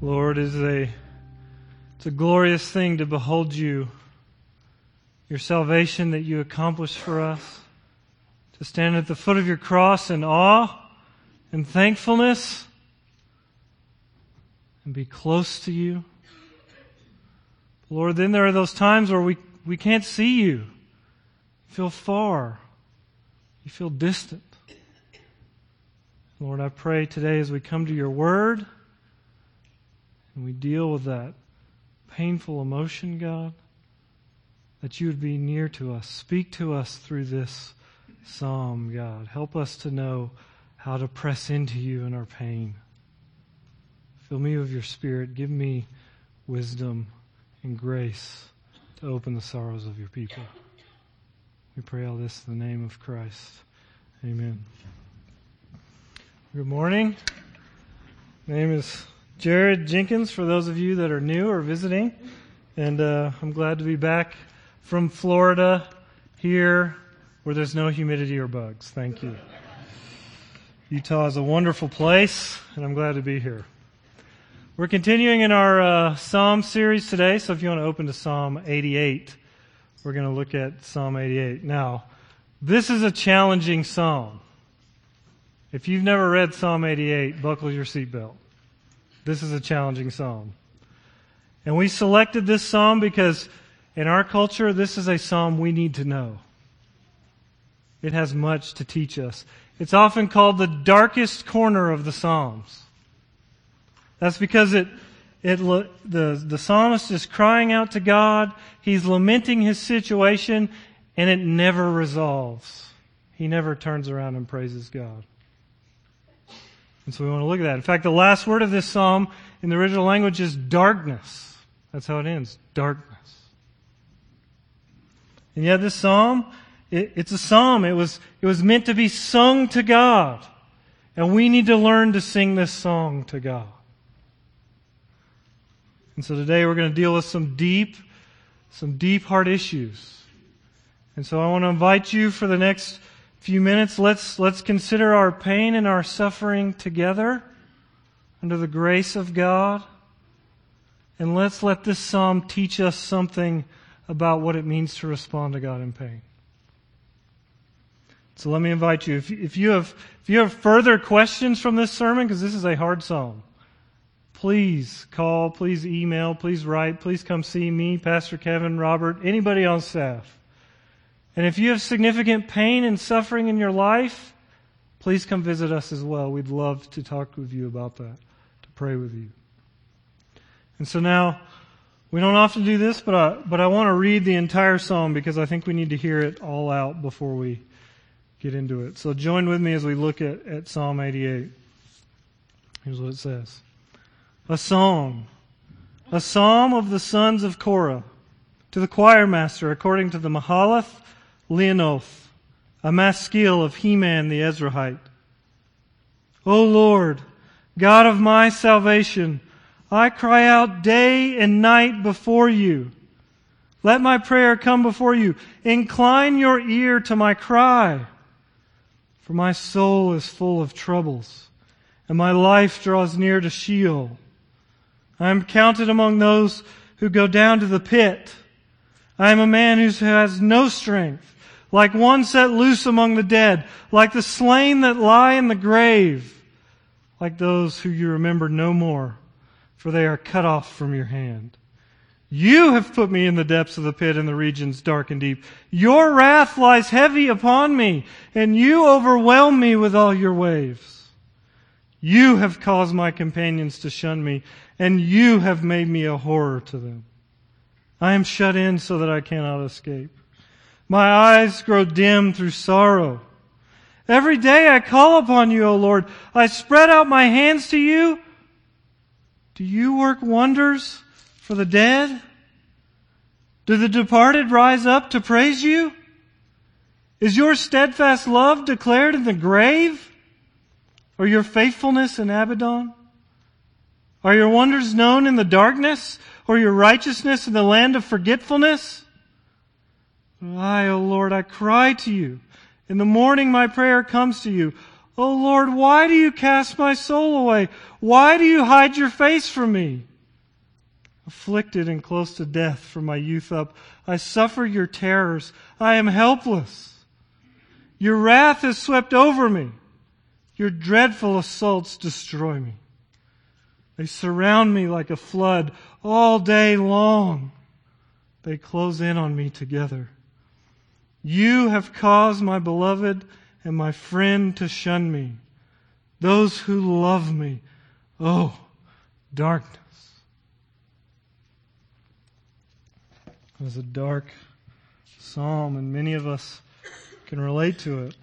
Lord, is a, it's a glorious thing to behold you, your salvation that you accomplished for us, to stand at the foot of your cross in awe and thankfulness and be close to you. Lord, then there are those times where we, we can't see you. You feel far. You feel distant. Lord, I pray today as we come to your word and we deal with that painful emotion, God, that you would be near to us. Speak to us through this psalm, God. Help us to know how to press into you in our pain. Fill me with your spirit. Give me wisdom and grace to open the sorrows of your people. We pray all this in the name of Christ. Amen. Good morning. Name is Jared Jenkins, for those of you that are new or visiting. And uh, I'm glad to be back from Florida here where there's no humidity or bugs. Thank you. Utah is a wonderful place, and I'm glad to be here. We're continuing in our uh, Psalm series today, so if you want to open to Psalm 88, we're going to look at Psalm 88. Now, this is a challenging psalm. If you've never read Psalm 88, buckle your seatbelt. This is a challenging psalm. And we selected this psalm because in our culture, this is a psalm we need to know. It has much to teach us. It's often called the darkest corner of the Psalms. That's because it, it, the, the psalmist is crying out to God. He's lamenting his situation and it never resolves. He never turns around and praises God. And so we want to look at that. In fact, the last word of this psalm in the original language is darkness. That's how it ends. Darkness. And yet this psalm, it, it's a psalm. It was, it was meant to be sung to God. And we need to learn to sing this song to God. And so today we're going to deal with some deep, some deep heart issues. And so I want to invite you for the next few minutes, let's, let's consider our pain and our suffering together under the grace of God. And let's let this psalm teach us something about what it means to respond to God in pain. So let me invite you, if, if you have, if you have further questions from this sermon, because this is a hard psalm, please call, please email, please write, please come see me, Pastor Kevin, Robert, anybody on staff. And if you have significant pain and suffering in your life, please come visit us as well. We'd love to talk with you about that, to pray with you. And so now, we don't often do this, but I, but I want to read the entire psalm because I think we need to hear it all out before we get into it. So join with me as we look at, at Psalm 88. Here's what it says. A song. A psalm of the sons of Korah. To the choir master according to the Mahalath Leannoth, a maskil of Heman the Ezrahite. O Lord, God of my salvation, I cry out day and night before you. Let my prayer come before you. Incline your ear to my cry. For my soul is full of troubles, and my life draws near to Sheol. I am counted among those who go down to the pit. I am a man who has no strength like one set loose among the dead, like the slain that lie in the grave, like those who you remember no more, for they are cut off from your hand. You have put me in the depths of the pit in the regions dark and deep. Your wrath lies heavy upon me, and you overwhelm me with all your waves. You have caused my companions to shun me, and you have made me a horror to them. I am shut in so that I cannot escape. My eyes grow dim through sorrow. Every day I call upon you, O Lord. I spread out my hands to you. Do you work wonders for the dead? Do the departed rise up to praise you? Is your steadfast love declared in the grave? Or your faithfulness in Abaddon? Are your wonders known in the darkness? Or your righteousness in the land of forgetfulness? I, O Lord, I cry to you. In the morning my prayer comes to you. O Lord, why do you cast my soul away? Why do you hide your face from me? Afflicted and close to death from my youth up, I suffer your terrors. I am helpless. Your wrath has swept over me. Your dreadful assaults destroy me. They surround me like a flood all day long. They close in on me together. You have caused my beloved and my friend to shun me. Those who love me. Oh, darkness. It was a dark psalm, and many of us can relate to it.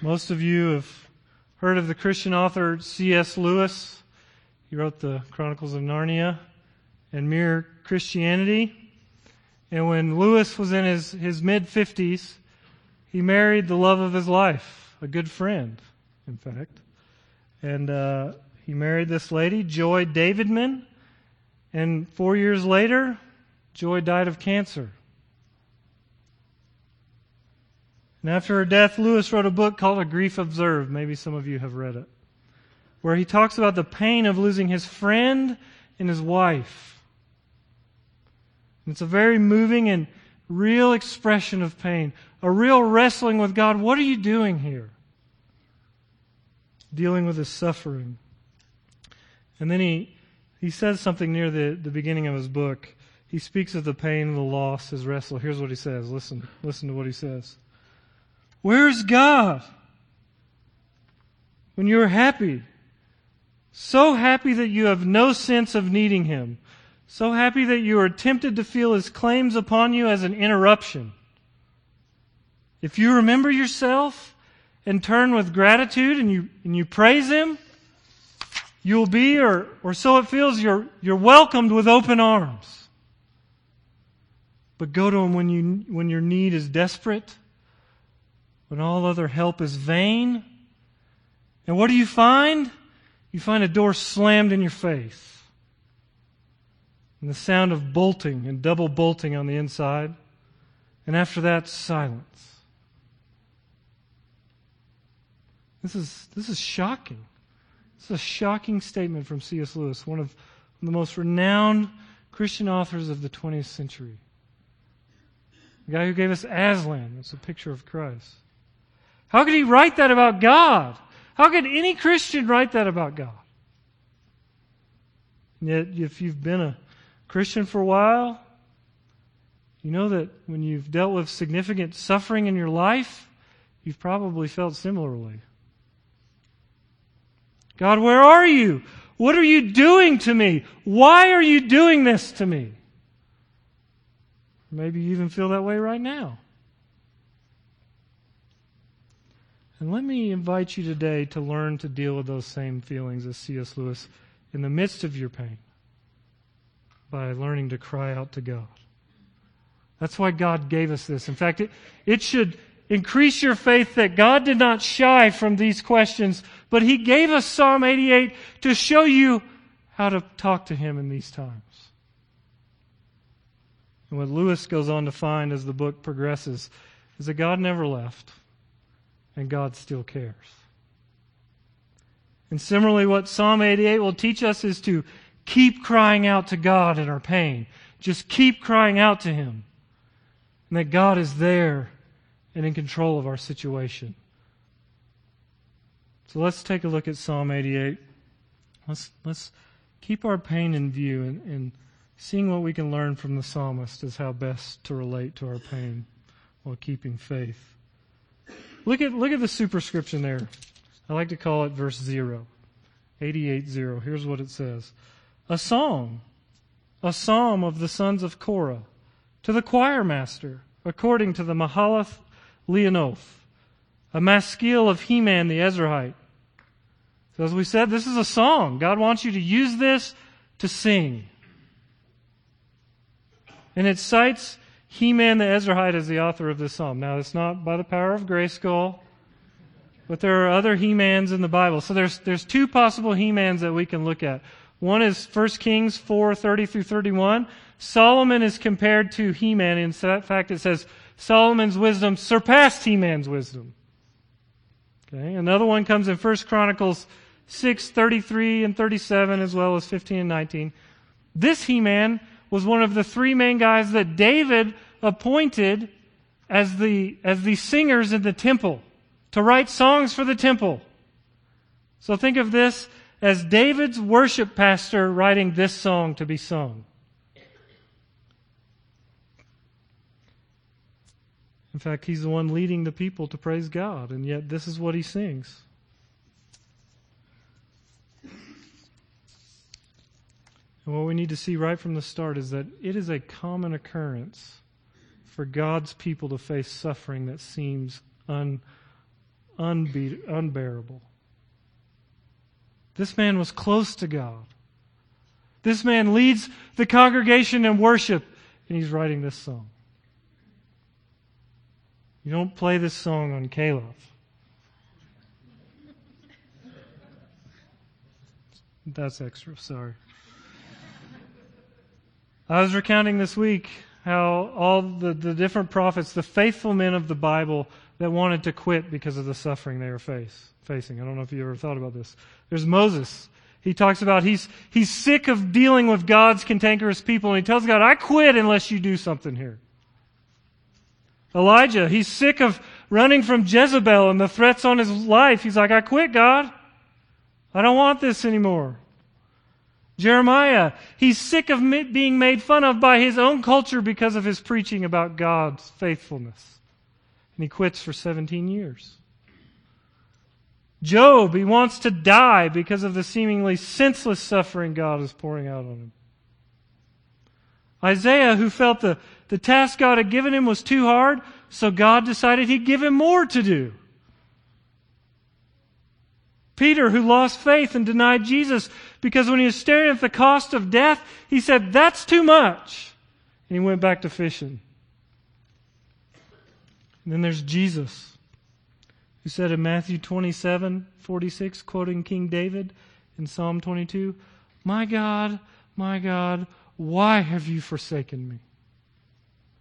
Most of you have heard of the Christian author C.S. Lewis. He wrote the Chronicles of Narnia and Mere Christianity. And when Lewis was in his, his mid 50s, he married the love of his life, a good friend, in fact. And uh, he married this lady, Joy Davidman. And four years later, Joy died of cancer. And after her death, Lewis wrote a book called A Grief Observed. Maybe some of you have read it. Where he talks about the pain of losing his friend and his wife. It's a very moving and real expression of pain, a real wrestling with God. What are you doing here? Dealing with his suffering. And then he, he says something near the, the beginning of his book. He speaks of the pain, the loss, his wrestle. Here's what he says. Listen, listen to what he says. Where's God? When you're happy, so happy that you have no sense of needing Him, so happy that you are tempted to feel His claims upon you as an interruption. If you remember yourself and turn with gratitude and you, and you praise Him, you'll be, or, or so it feels, you're, you're welcomed with open arms. But go to Him when, you, when your need is desperate when all other help is vain. And what do you find? You find a door slammed in your face. And the sound of bolting and double bolting on the inside. And after that, silence. This is, this is shocking. This is a shocking statement from C.S. Lewis, one of the most renowned Christian authors of the 20th century. The guy who gave us Aslan, that's a picture of Christ. How could he write that about God? How could any Christian write that about God? Yet, if you've been a Christian for a while, you know that when you've dealt with significant suffering in your life, you've probably felt similarly. God, where are you? What are you doing to me? Why are you doing this to me? Maybe you even feel that way right now. And let me invite you today to learn to deal with those same feelings as C.S. Lewis in the midst of your pain by learning to cry out to God. That's why God gave us this. In fact, it, it should increase your faith that God did not shy from these questions, but He gave us Psalm 88 to show you how to talk to Him in these times. And what Lewis goes on to find as the book progresses is that God never left and God still cares. And similarly, what Psalm 88 will teach us is to keep crying out to God in our pain. Just keep crying out to Him. And that God is there and in control of our situation. So let's take a look at Psalm 88. Let's, let's keep our pain in view and, and seeing what we can learn from the psalmist is how best to relate to our pain while keeping faith. Look at, look at the superscription there. I like to call it verse 0. 88.0. Here's what it says. A song, a psalm of the sons of Korah, to the choir master, according to the Mahalath Leannoth, a maskil of Heman the Ezrahite. So as we said, this is a song. God wants you to use this to sing. And it cites Heman the Ezrahite as the author of this psalm. Now, it's not by the power of Grayskull, but there are other He-Mans in the Bible. So there's, there's two possible He-Mans that we can look at. One is 1 Kings 4, 30 through 31. Solomon is compared to He-Man. In fact, it says Solomon's wisdom surpassed He-Man's wisdom. Okay, another one comes in 1 Chronicles 6, 33 and 37, as well as 15 and 19. This He-Man was one of the three main guys that David appointed as the, as the singers in the temple to write songs for the temple. So think of this as David's worship pastor writing this song to be sung. In fact, he's the one leading the people to praise God, and yet this is what he sings. And what we need to see right from the start is that it is a common occurrence for God's people to face suffering that seems un, unbe- unbearable. This man was close to God. This man leads the congregation in worship, and he's writing this song. You don't play this song on Caleb. That's extra, sorry. I was recounting this week how all the, the different prophets, the faithful men of the Bible that wanted to quit because of the suffering they were face, facing. I don't know if you ever thought about this. There's Moses. He talks about he's, he's sick of dealing with God's cantankerous people, and he tells God, I quit unless you do something here. Elijah, he's sick of running from Jezebel and the threats on his life. He's like, I quit, God. I don't want this anymore. Jeremiah, he's sick of being made fun of by his own culture because of his preaching about God's faithfulness. And he quits for 17 years. Job, he wants to die because of the seemingly senseless suffering God is pouring out on him. Isaiah, who felt the, the task God had given him was too hard, so God decided he'd give him more to do. Peter, who lost faith and denied Jesus because when he was staring at the cost of death, he said, That's too much. And he went back to fishing. And then there's Jesus, who said in Matthew 27 46, quoting King David in Psalm 22, My God, my God, why have you forsaken me?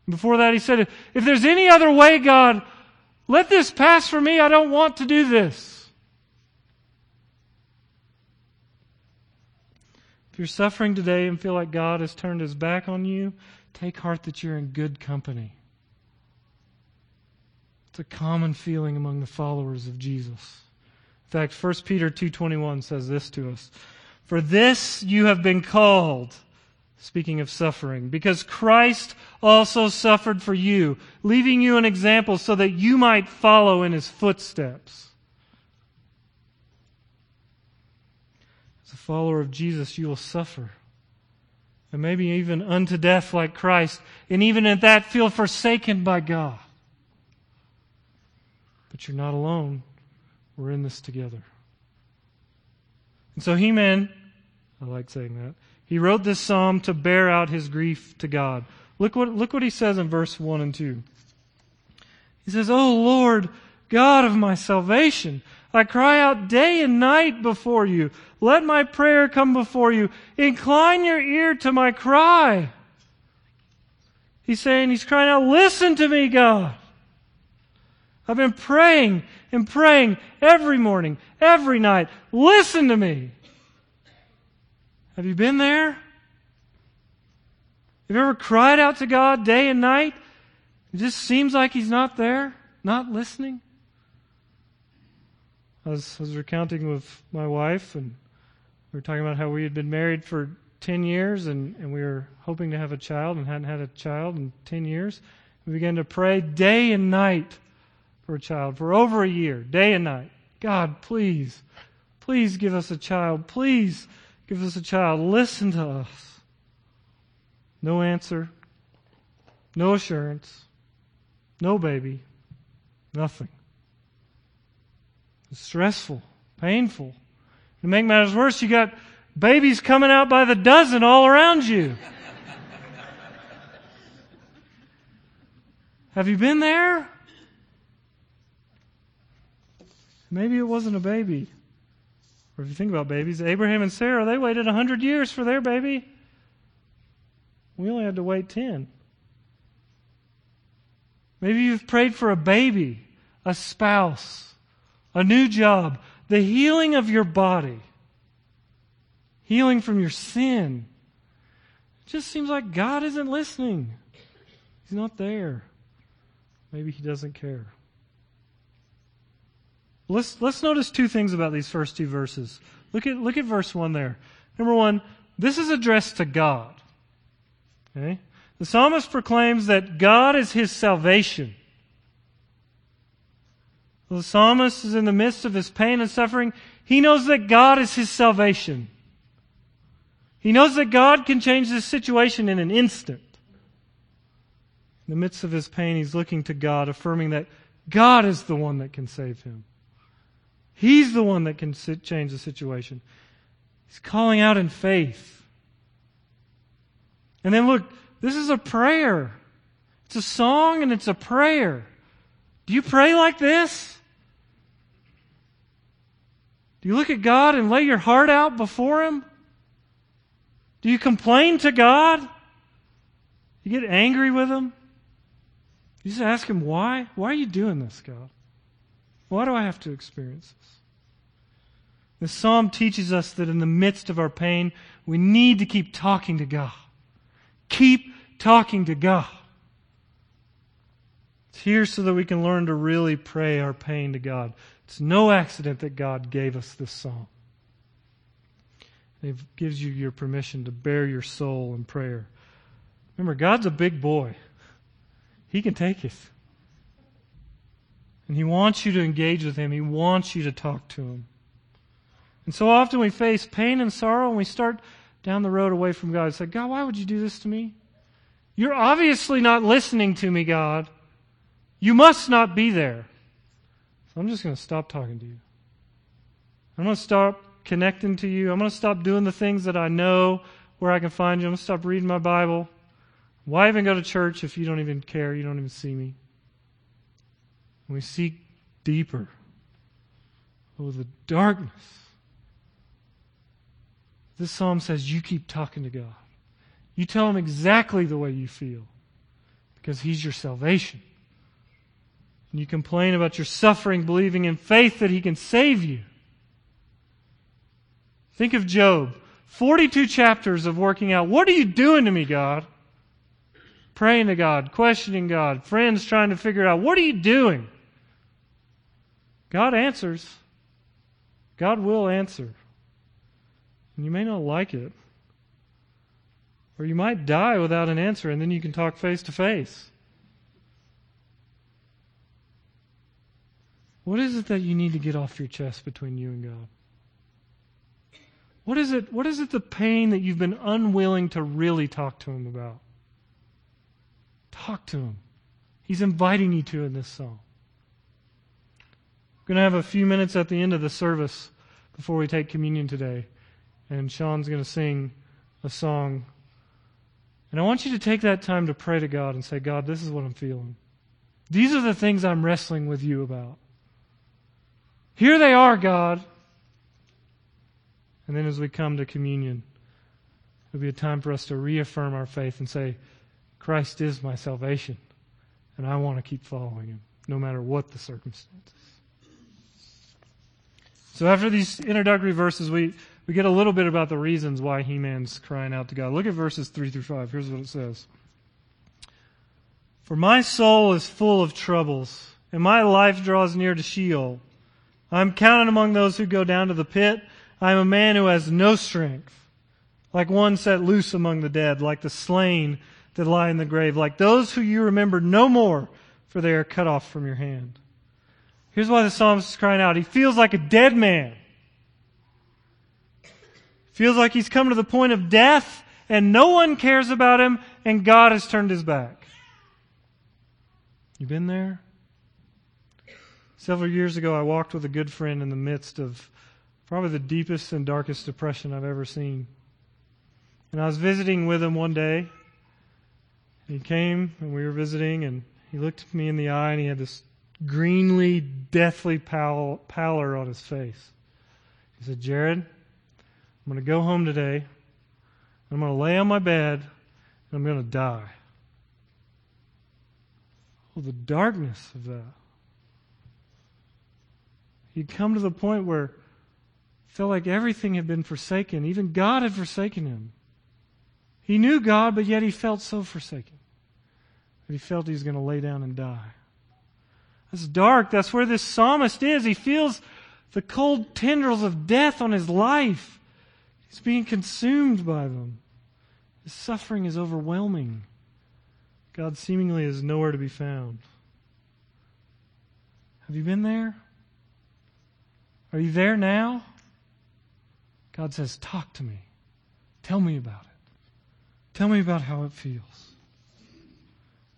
Before that, he said, If there's any other way, God, let this pass for me. I don't want to do this. If you're suffering today and feel like God has turned his back on you, take heart that you're in good company. It's a common feeling among the followers of Jesus. In fact, 1 Peter 2:21 says this to us. For this you have been called, speaking of suffering, because Christ also suffered for you, leaving you an example so that you might follow in his footsteps. As a follower of Jesus, you will suffer. And maybe even unto death like Christ. And even at that, feel forsaken by God. But you're not alone. We're in this together. And so He Man, I like saying that, he wrote this psalm to bear out his grief to God. Look what, look what he says in verse 1 and 2. He says, Oh Lord, God of my salvation, I cry out day and night before you. Let my prayer come before you. Incline your ear to my cry. He's saying, he's crying out, listen to me, God. I've been praying and praying every morning, every night. Listen to me. Have you been there? Have you ever cried out to God day and night? It just seems like He's not there, not listening. I was, I was recounting with my wife, and we were talking about how we had been married for 10 years, and, and we were hoping to have a child and hadn't had a child in 10 years. We began to pray day and night for a child for over a year, day and night. God, please, please give us a child. Please give us a child. Listen to us. No answer, no assurance, no baby, nothing. It's stressful, painful. To make matters worse, you got babies coming out by the dozen all around you. Have you been there? Maybe it wasn't a baby. Or if you think about babies, Abraham and Sarah, they waited 100 years for their baby. We only had to wait 10. Maybe you've prayed for a baby, a spouse, a new job, the healing of your body, healing from your sin. It just seems like God isn't listening. He's not there. Maybe He doesn't care. Let's, let's notice two things about these first two verses. Look at, look at verse 1 there. Number one, this is addressed to God. Okay? The psalmist proclaims that God is his salvation. The psalmist is in the midst of his pain and suffering. He knows that God is his salvation. He knows that God can change this situation in an instant. In the midst of his pain, he's looking to God, affirming that God is the one that can save him. He's the one that can change the situation. He's calling out in faith. And then look, this is a prayer. It's a song and it's a prayer. Do you pray like this? Do you look at God and lay your heart out before Him? Do you complain to God? You get angry with Him? You just ask Him, why? Why are you doing this, God? Why do I have to experience this? The psalm teaches us that in the midst of our pain, we need to keep talking to God. Keep talking to God. It's here so that we can learn to really pray our pain to God. It's no accident that God gave us this psalm. It gives you your permission to bear your soul in prayer. Remember, God's a big boy. He can take it. And He wants you to engage with Him. He wants you to talk to Him. And so often we face pain and sorrow and we start down the road away from God and say, God, why would you do this to me? You're obviously not listening to me, God. You must not be there. So I'm just going to stop talking to you. I'm going to stop connecting to you. I'm going to stop doing the things that I know where I can find you. I'm going to stop reading my Bible. Why even go to church if you don't even care? You don't even see me. we seek deeper. Oh, the darkness this psalm says you keep talking to God. You tell him exactly the way you feel because he's your salvation. And you complain about your suffering, believing in faith that he can save you. Think of Job. 42 chapters of working out. What are you doing to me, God? Praying to God, questioning God, friends trying to figure out, what are you doing? God answers. God will answer. And you may not like it. Or you might die without an answer, and then you can talk face to face. What is it that you need to get off your chest between you and God? What is it, what is it the pain that you've been unwilling to really talk to Him about? Talk to Him. He's inviting you to in this song. We're going to have a few minutes at the end of the service before we take communion today and Sean's going to sing a song. And I want you to take that time to pray to God and say, God, this is what I'm feeling. These are the things I'm wrestling with you about. Here they are, God. And then as we come to communion, it'll be a time for us to reaffirm our faith and say, Christ is my salvation, and I want to keep following him, no matter what the circumstances. So after these introductory verses, we we get a little bit about the reasons why He Man's crying out to God. Look at verses 3 through 5. Here's what it says For my soul is full of troubles, and my life draws near to Sheol. I am counted among those who go down to the pit. I am a man who has no strength, like one set loose among the dead, like the slain that lie in the grave, like those who you remember no more, for they are cut off from your hand. Here's why the psalmist is crying out. He feels like a dead man. Feels like he's come to the point of death and no one cares about him and God has turned his back. You been there? Several years ago, I walked with a good friend in the midst of probably the deepest and darkest depression I've ever seen. And I was visiting with him one day. He came and we were visiting, and he looked me in the eye and he had this greenly, deathly pallor on his face. He said, Jared, I'm going to go home today. I'm going to lay on my bed and I'm going to die. Oh, the darkness of that. He'd come to the point where felt like everything had been forsaken. Even God had forsaken him. He knew God, but yet he felt so forsaken that he felt he was going to lay down and die. That's dark. That's where this psalmist is. He feels the cold tendrils of death on his life. He's being consumed by them. His suffering is overwhelming. God seemingly is nowhere to be found. Have you been there? Are you there now? God says, Talk to me. Tell me about it. Tell me about how it feels.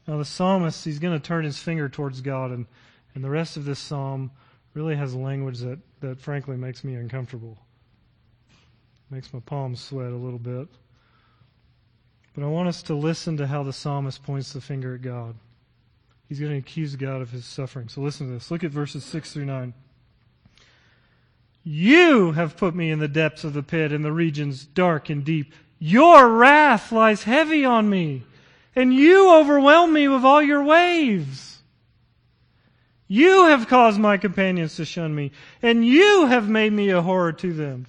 Now, the psalmist, he's going to turn his finger towards God, and, and the rest of this psalm really has language that, that frankly makes me uncomfortable. Makes my palms sweat a little bit. But I want us to listen to how the psalmist points the finger at God. He's going to accuse God of his suffering. So listen to this. Look at verses 6 through 9. You have put me in the depths of the pit, in the regions dark and deep. Your wrath lies heavy on me, and you overwhelm me with all your waves. You have caused my companions to shun me, and you have made me a horror to them.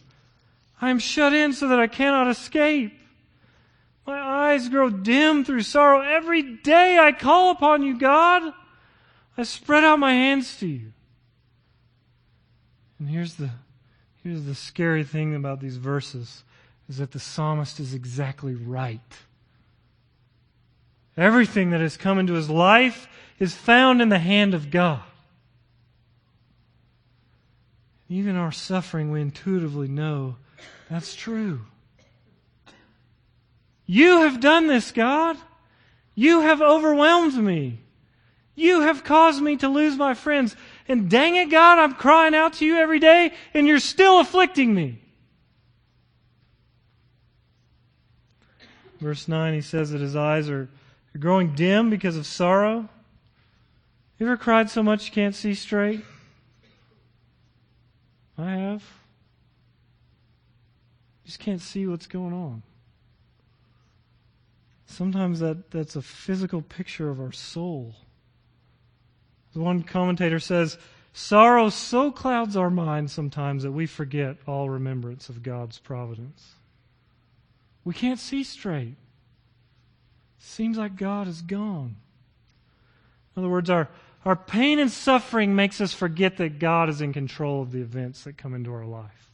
I am shut in so that I cannot escape. My eyes grow dim through sorrow. Every day I call upon you, God. I spread out my hands to you. And here's the, here's the scary thing about these verses is that the psalmist is exactly right. Everything that has come into his life is found in the hand of God. Even our suffering, we intuitively know that's true. You have done this, God. You have overwhelmed me. You have caused me to lose my friends. And dang it, God, I'm crying out to you every day, and you're still afflicting me. Verse 9, he says that his eyes are growing dim because of sorrow. You ever cried so much you can't see straight? I have. Just can't see what's going on. Sometimes that, that's a physical picture of our soul. One commentator says, Sorrow so clouds our minds sometimes that we forget all remembrance of God's providence. We can't see straight. Seems like God is gone. In other words, our, our pain and suffering makes us forget that God is in control of the events that come into our life.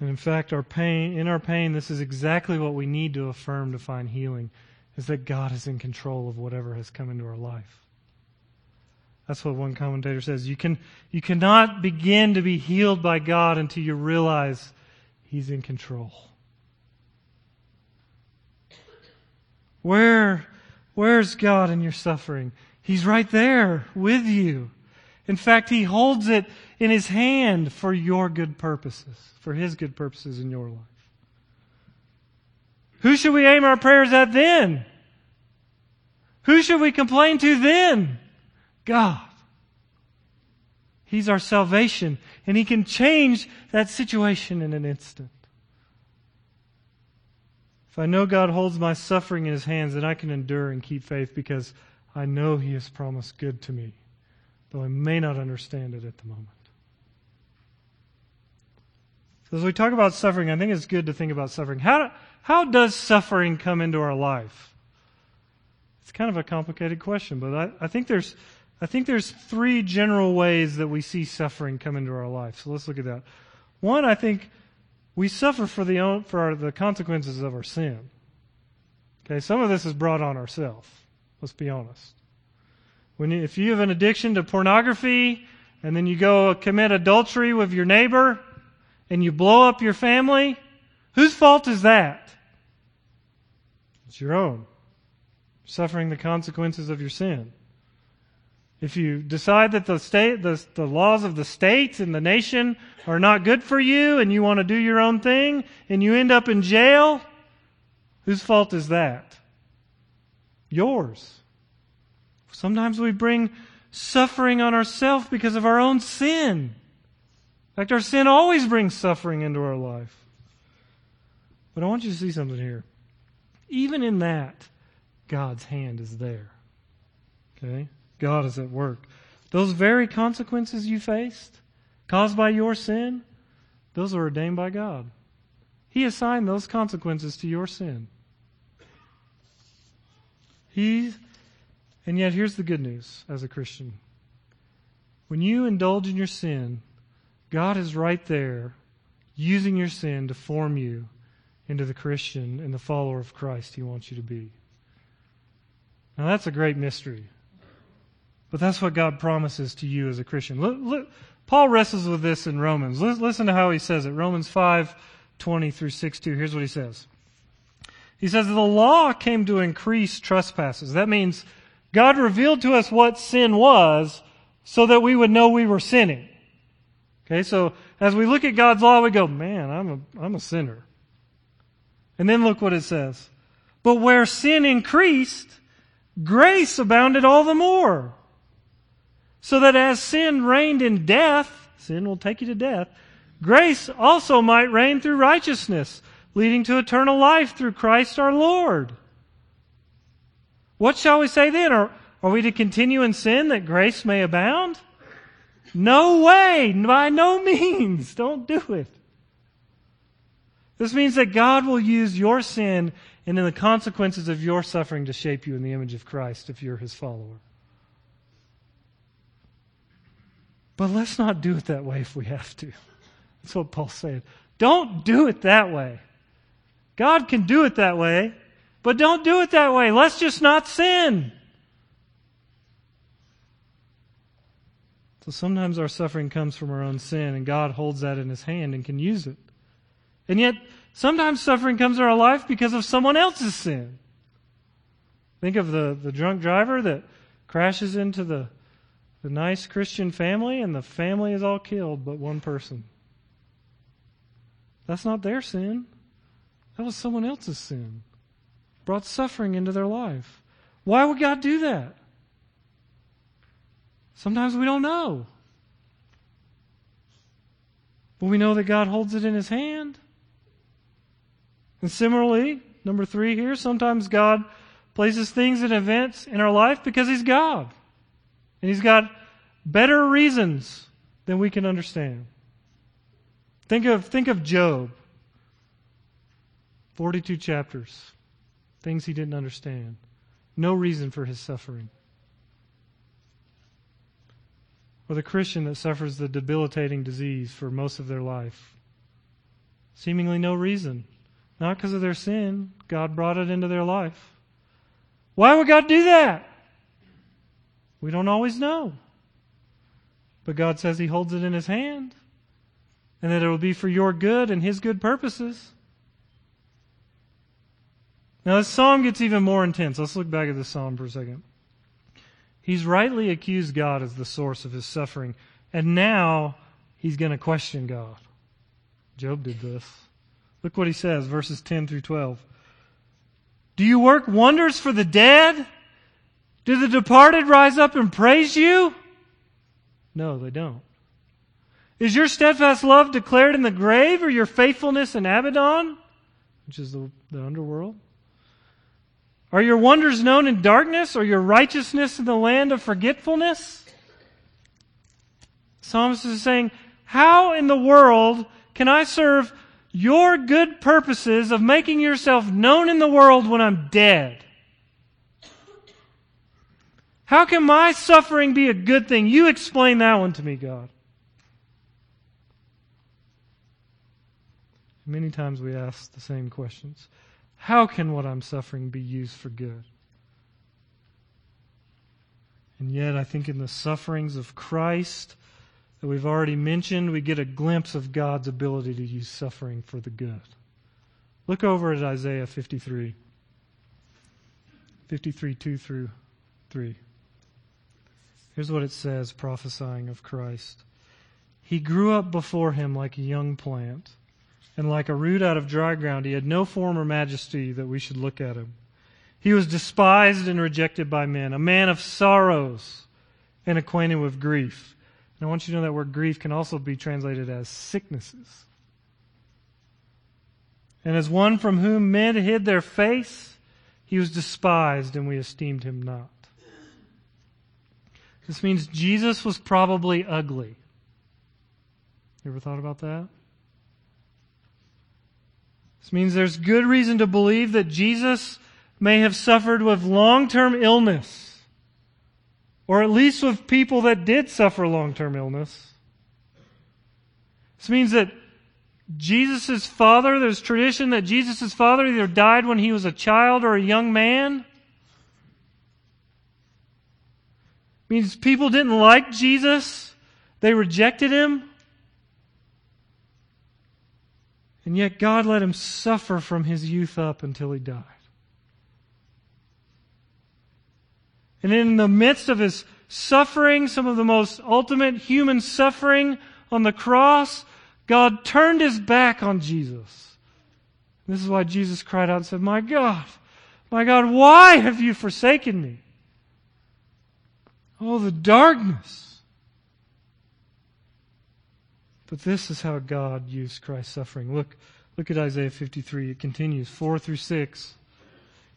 And in fact, our pain, in our pain, this is exactly what we need to affirm to find healing is that God is in control of whatever has come into our life. That's what one commentator says. You, can, you cannot begin to be healed by God until you realize He's in control. Where, where's God in your suffering? He's right there with you. In fact, He holds it in His hand for your good purposes, for His good purposes in your life. Who should we aim our prayers at then? Who should we complain to then? God. He's our salvation, and He can change that situation in an instant. If I know God holds my suffering in His hands, then I can endure and keep faith because I know He has promised good to me, though I may not understand it at the moment. So as we talk about suffering, I think it's good to think about suffering. How, how does suffering come into our life? It's kind of a complicated question, but I, I think there's I think there's three general ways that we see suffering come into our life. So let's look at that. One, I think we suffer for the for our, the consequences of our sin. Okay, some of this is brought on ourselves. Let's be honest. When you, if you have an addiction to pornography, and then you go commit adultery with your neighbor, and you blow up your family, whose fault is that? It's your own. Suffering the consequences of your sin. If you decide that the state, the, the laws of the state and the nation are not good for you and you want to do your own thing and you end up in jail, whose fault is that? Yours. Sometimes we bring suffering on ourselves because of our own sin. In fact, our sin always brings suffering into our life. But I want you to see something here. Even in that, God's hand is there. Okay? God is at work. Those very consequences you faced, caused by your sin, those are ordained by God. He assigned those consequences to your sin. He, and yet here's the good news as a Christian. When you indulge in your sin, God is right there using your sin to form you into the Christian and the follower of Christ He wants you to be. Now that's a great mystery. But that's what God promises to you as a Christian. Look, look, Paul wrestles with this in Romans. Listen to how he says it. Romans 5, 20 through 6, 2. Here's what he says. He says, the law came to increase trespasses. That means God revealed to us what sin was so that we would know we were sinning. Okay, so as we look at God's law, we go, man, I'm a, I'm a sinner. And then look what it says. But where sin increased, grace abounded all the more. So that as sin reigned in death, sin will take you to death, grace also might reign through righteousness, leading to eternal life through Christ our Lord. What shall we say then? Are, are we to continue in sin that grace may abound? No way, by no means. Don't do it. This means that God will use your sin and then the consequences of your suffering to shape you in the image of Christ if you're his follower. But let's not do it that way if we have to. That's what Paul's saying. Don't do it that way. God can do it that way, but don't do it that way. Let's just not sin. So sometimes our suffering comes from our own sin, and God holds that in His hand and can use it. And yet, sometimes suffering comes in our life because of someone else's sin. Think of the, the drunk driver that crashes into the, the nice Christian family, and the family is all killed but one person. That's not their sin. That was someone else's sin. Brought suffering into their life. Why would God do that? Sometimes we don't know. But we know that God holds it in His hand. And similarly, number three here, sometimes God places things and events in our life because He's God. And He's got better reasons than we can understand. Think of, think of Job. 42 chapters. Things he didn't understand. No reason for his suffering. or the Christian that suffers the debilitating disease for most of their life. Seemingly no reason. Not because of their sin. God brought it into their life. Why would God do that? We don't always know. But God says He holds it in His hand and that it will be for your good and His good purposes. Now, this psalm gets even more intense. Let's look back at this psalm for a second. He's rightly accused God as the source of his suffering, and now he's going to question God. Job did this. Look what he says, verses 10 through 12. Do you work wonders for the dead? Do the departed rise up and praise you? No, they don't. Is your steadfast love declared in the grave or your faithfulness in Abaddon, which is the, the underworld? Are your wonders known in darkness or your righteousness in the land of forgetfulness? Psalmist is saying, How in the world can I serve your good purposes of making yourself known in the world when I'm dead? How can my suffering be a good thing? You explain that one to me, God. Many times we ask the same questions. How can what I'm suffering be used for good? And yet, I think in the sufferings of Christ that we've already mentioned, we get a glimpse of God's ability to use suffering for the good. Look over at Isaiah 53. 53, 2 through 3. Here's what it says, prophesying of Christ. He grew up before him like a young plant and like a root out of dry ground. He had no form or majesty that we should look at him. He was despised and rejected by men, a man of sorrows and acquainted with grief. And I want you to know that word grief can also be translated as sicknesses. And as one from whom men hid their face, he was despised and we esteemed him not. This means Jesus was probably ugly. You ever thought about that? This means there's good reason to believe that Jesus may have suffered with long-term illness. Or at least with people that did suffer long-term illness. This means that Jesus' father, there's tradition that Jesus' father either died when he was a child or a young man. It means people didn't like Jesus. They rejected him. And yet God let him suffer from his youth up until he died. And in the midst of his suffering, some of the most ultimate human suffering on the cross, God turned his back on Jesus. This is why Jesus cried out and said, My God, my God, why have you forsaken me? Oh, the darkness. But this is how God used Christ's suffering. Look, look at Isaiah 53. It continues, 4 through 6.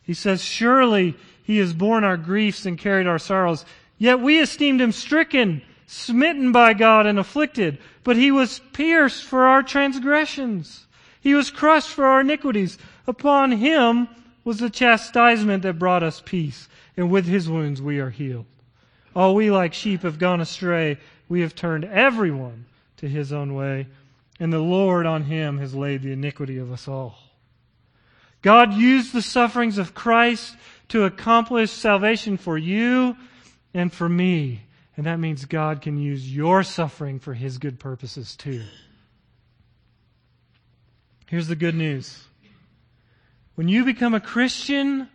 He says, Surely he has borne our griefs and carried our sorrows. Yet we esteemed him stricken, smitten by God, and afflicted. But he was pierced for our transgressions. He was crushed for our iniquities. Upon him was the chastisement that brought us peace, and with his wounds we are healed. All we like sheep have gone astray. We have turned everyone to his own way, and the Lord on him has laid the iniquity of us all. God used the sufferings of Christ to accomplish salvation for you and for me. And that means God can use your suffering for His good purposes too. Here's the good news. When you become a Christian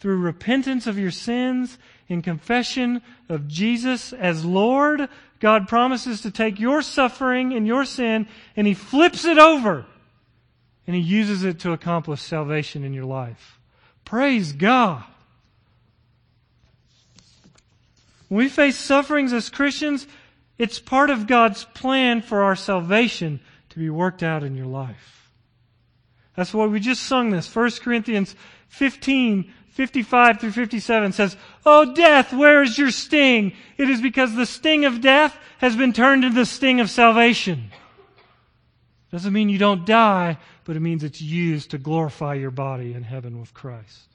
through repentance of your sins and confession of Jesus as Lord, God promises to take your suffering and your sin and He flips it over and He uses it to accomplish salvation in your life. Praise God. When we face sufferings as Christians, it's part of God's plan for our salvation to be worked out in your life. That's why we just sung this. 1 Corinthians 15, 55 through 57 says, Oh death, where is your sting? It is because the sting of death has been turned into the sting of salvation. Doesn't mean you don't die, but it means it's used to glorify your body in heaven with Christ.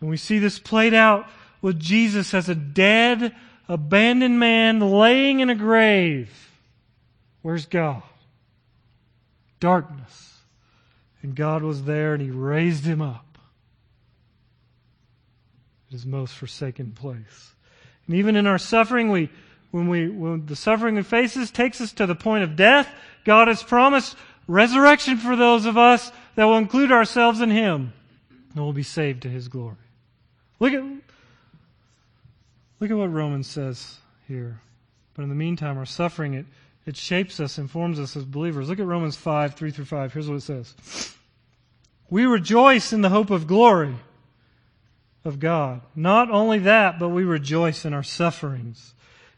And we see this played out with Jesus as a dead, abandoned man laying in a grave. Where's God? Darkness. And God was there and he raised him up. His most forsaken place. And even in our suffering, we, when we, when the suffering we faces takes us to the point of death, God has promised resurrection for those of us that will include ourselves in Him and will be saved to His glory. Look at, Look at what Romans says here. But in the meantime, our suffering, it, it shapes us, informs us as believers. Look at Romans 5, 3 through 5. Here's what it says. We rejoice in the hope of glory of God. Not only that, but we rejoice in our sufferings,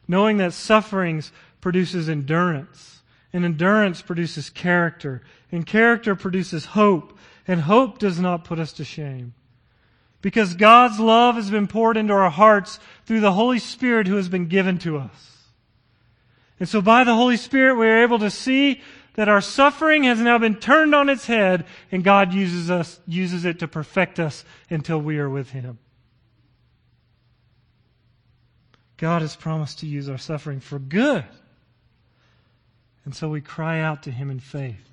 knowing that sufferings produces endurance, and endurance produces character, and character produces hope, and hope does not put us to shame because God's love has been poured into our hearts through the Holy Spirit who has been given to us. And so by the Holy Spirit, we are able to see that our suffering has now been turned on its head and God uses us, uses it to perfect us until we are with Him. God has promised to use our suffering for good. And so we cry out to Him in faith.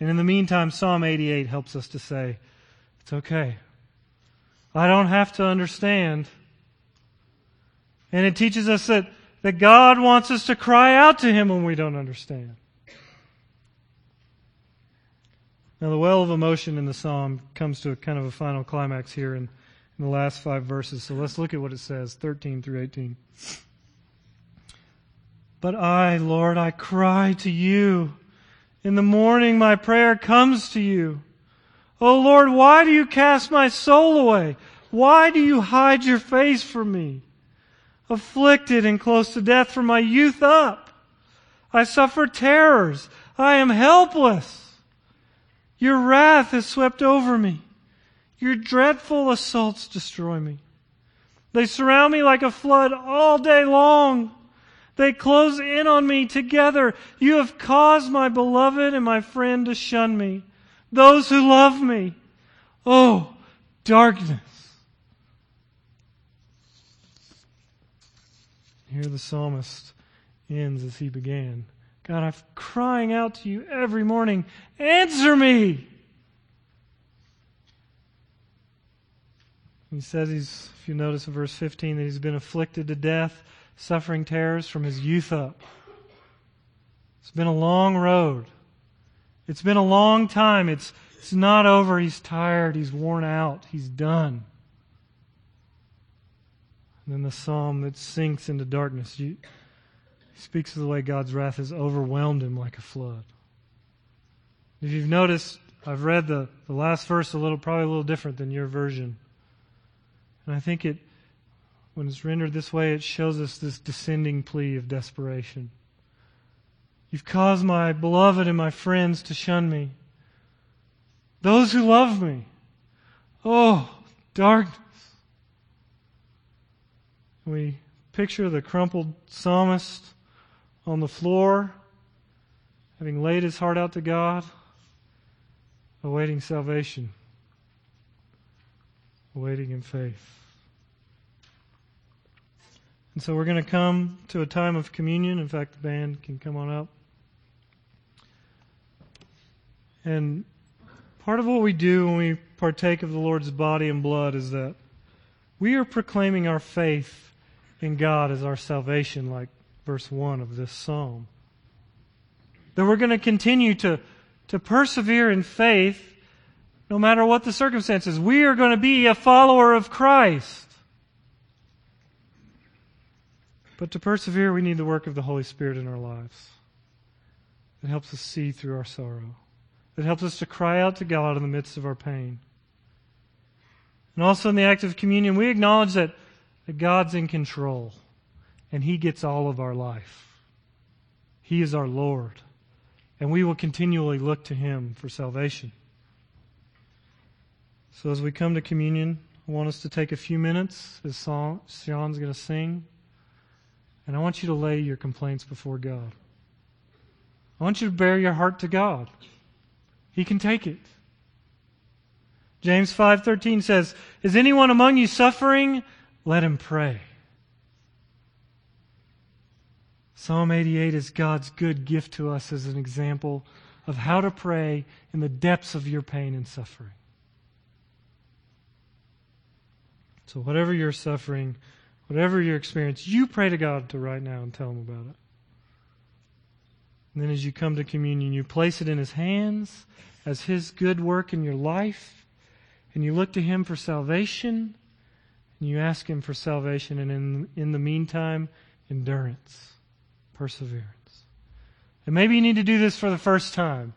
And in the meantime, Psalm 88 helps us to say, it's okay. I don't have to understand. And it teaches us that, that God wants us to cry out to Him when we don't understand. Now, the well of emotion in the psalm comes to a kind of a final climax here in, in the last five verses. So let's look at what it says 13 through 18. But I, Lord, I cry to you. In the morning, my prayer comes to you. Oh Lord, why do you cast my soul away? Why do you hide your face from me? Afflicted and close to death from my youth up. I suffer terrors. I am helpless. Your wrath has swept over me. Your dreadful assaults destroy me. They surround me like a flood all day long. They close in on me together. You have caused my beloved and my friend to shun me. Those who love me. Oh, darkness. Here the psalmist ends as he began. God, I'm crying out to you every morning. Answer me! He says he's, if you notice in verse 15, that he's been afflicted to death, suffering terrors from his youth up. It's been a long road. It's been a long time. It's, it's not over. He's tired. He's worn out. He's done. And then the psalm that sinks into darkness. he speaks of the way God's wrath has overwhelmed him like a flood. If you've noticed, I've read the, the last verse a little, probably a little different than your version. And I think it, when it's rendered this way, it shows us this descending plea of desperation. You've caused my beloved and my friends to shun me. Those who love me. Oh, darkness. We picture the crumpled psalmist on the floor, having laid his heart out to God, awaiting salvation, awaiting in faith. And so we're going to come to a time of communion. In fact, the band can come on up. And part of what we do when we partake of the Lord's body and blood is that we are proclaiming our faith in God as our salvation, like verse 1 of this psalm. That we're going to continue to, to persevere in faith no matter what the circumstances. We are going to be a follower of Christ. But to persevere, we need the work of the Holy Spirit in our lives. It helps us see through our sorrow. It helps us to cry out to God in the midst of our pain. And also in the act of communion, we acknowledge that that God's in control and He gets all of our life. He is our Lord, and we will continually look to Him for salvation. So as we come to communion, I want us to take a few minutes as Sean's going to sing, and I want you to lay your complaints before God. I want you to bare your heart to God. He can take it. James 5:13 says, "Is anyone among you suffering? let him pray. Psalm 88 is God's good gift to us as an example of how to pray in the depths of your pain and suffering. So, whatever you're suffering, whatever your experience, you pray to God to right now and tell Him about it. And then, as you come to communion, you place it in His hands as His good work in your life, and you look to Him for salvation and you ask Him for salvation, and in, in the meantime, endurance, perseverance. And maybe you need to do this for the first time.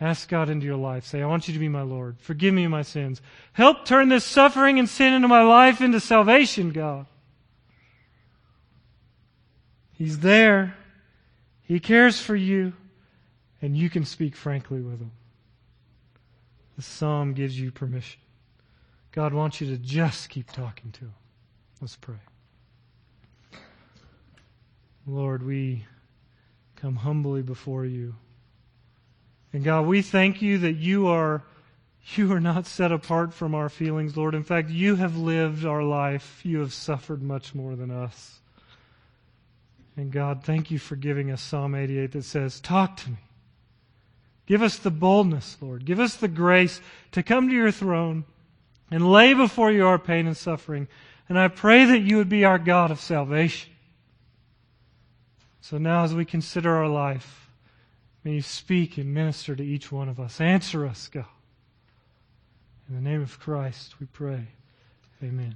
Ask God into your life. Say, I want you to be my Lord. Forgive me my sins. Help turn this suffering and sin into my life into salvation, God. He's there. He cares for you. And you can speak frankly with Him. The psalm gives you permission. God wants you to just keep talking to Him. Let's pray. Lord, we come humbly before you. And God, we thank you that you are you are not set apart from our feelings, Lord. In fact, you have lived our life. You have suffered much more than us. And God, thank you for giving us Psalm 88 that says, Talk to me. Give us the boldness, Lord. Give us the grace to come to your throne and lay before you our pain and suffering. And I pray that you would be our God of salvation. So now, as we consider our life, may you speak and minister to each one of us. Answer us, God. In the name of Christ, we pray. Amen.